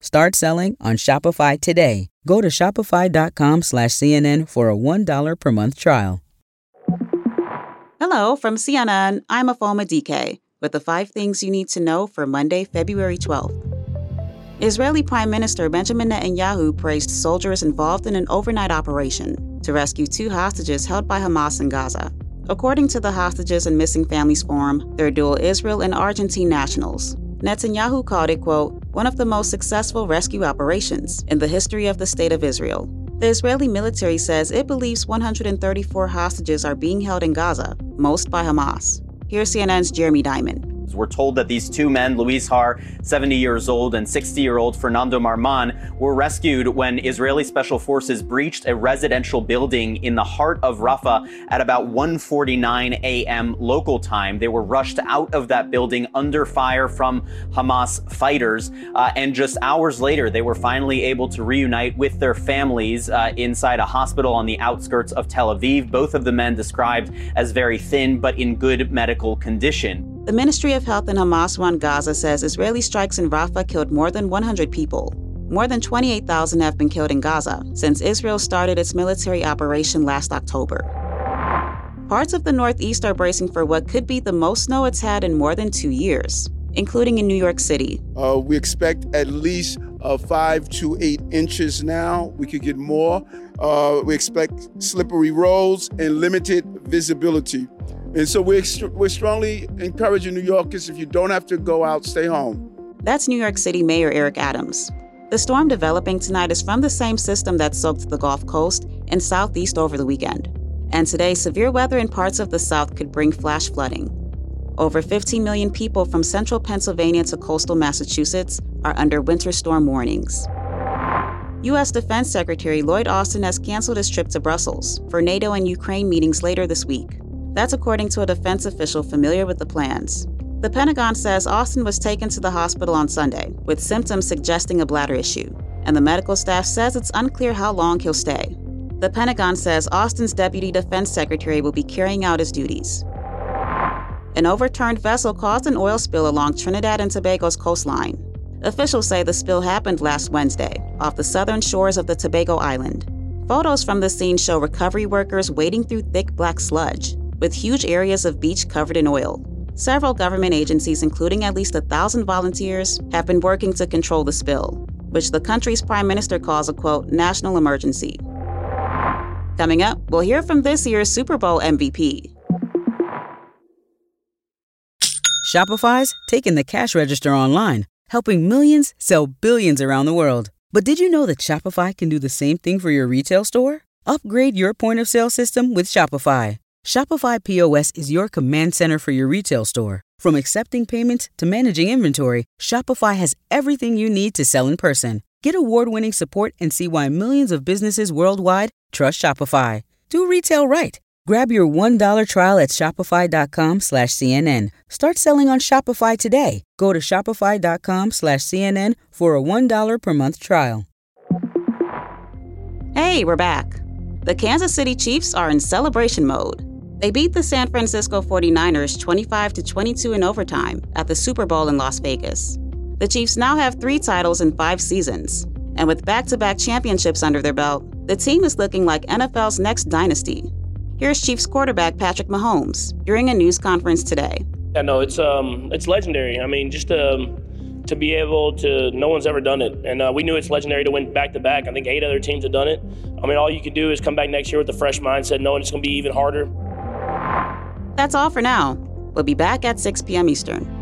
Start selling on Shopify today. Go to shopify.com slash CNN for a $1 per month trial. Hello, from CNN, I'm Afoma DK with the five things you need to know for Monday, February 12th. Israeli Prime Minister Benjamin Netanyahu praised soldiers involved in an overnight operation to rescue two hostages held by Hamas in Gaza. According to the Hostages and Missing Families Forum, they're dual Israel and Argentine nationals. Netanyahu called it, quote, one of the most successful rescue operations in the history of the State of Israel. The Israeli military says it believes 134 hostages are being held in Gaza, most by Hamas. Here's CNN's Jeremy Diamond. We're told that these two men, Luis Har, 70 years old, and 60 year old Fernando Marman, were rescued when Israeli special forces breached a residential building in the heart of Rafah at about 1:49 a.m. local time. They were rushed out of that building under fire from Hamas fighters, uh, and just hours later, they were finally able to reunite with their families uh, inside a hospital on the outskirts of Tel Aviv. Both of the men described as very thin but in good medical condition. The Ministry of Health in Hamas run Gaza says Israeli strikes in Rafah killed more than 100 people. More than 28,000 have been killed in Gaza since Israel started its military operation last October. Parts of the Northeast are bracing for what could be the most snow it's had in more than two years, including in New York City. Uh, we expect at least uh, five to eight inches now. We could get more. Uh, we expect slippery roads and limited visibility. And so we're, we're strongly encouraging New Yorkers if you don't have to go out, stay home. That's New York City Mayor Eric Adams. The storm developing tonight is from the same system that soaked the Gulf Coast and Southeast over the weekend. And today, severe weather in parts of the South could bring flash flooding. Over 15 million people from central Pennsylvania to coastal Massachusetts are under winter storm warnings. U.S. Defense Secretary Lloyd Austin has canceled his trip to Brussels for NATO and Ukraine meetings later this week. That's according to a defense official familiar with the plans. The Pentagon says Austin was taken to the hospital on Sunday with symptoms suggesting a bladder issue, and the medical staff says it's unclear how long he'll stay. The Pentagon says Austin's deputy defense secretary will be carrying out his duties. An overturned vessel caused an oil spill along Trinidad and Tobago's coastline. Officials say the spill happened last Wednesday off the southern shores of the Tobago island. Photos from the scene show recovery workers wading through thick black sludge with huge areas of beach covered in oil. Several government agencies, including at least a thousand volunteers, have been working to control the spill, which the country's prime minister calls a quote, national emergency. Coming up, we'll hear from this year's Super Bowl MVP. Shopify's taking the cash register online, helping millions sell billions around the world. But did you know that Shopify can do the same thing for your retail store? Upgrade your point of sale system with Shopify. Shopify POS is your command center for your retail store. From accepting payments to managing inventory, Shopify has everything you need to sell in person. Get award-winning support and see why millions of businesses worldwide trust Shopify. Do retail right. Grab your $1 trial at shopify.com slash CNN. Start selling on Shopify today. Go to shopify.com slash CNN for a $1 per month trial. Hey, we're back. The Kansas City Chiefs are in celebration mode. They beat the San Francisco 49ers 25 to 22 in overtime at the Super Bowl in Las Vegas. The Chiefs now have 3 titles in 5 seasons, and with back-to-back championships under their belt, the team is looking like NFL's next dynasty. Here's Chiefs quarterback Patrick Mahomes during a news conference today. Yeah, no, it's um, it's legendary. I mean, just um, to be able to, no one's ever done it, and uh, we knew it's legendary to win back to back. I think eight other teams have done it. I mean, all you can do is come back next year with a fresh mindset, knowing it's going to be even harder. That's all for now. We'll be back at 6 p.m. Eastern.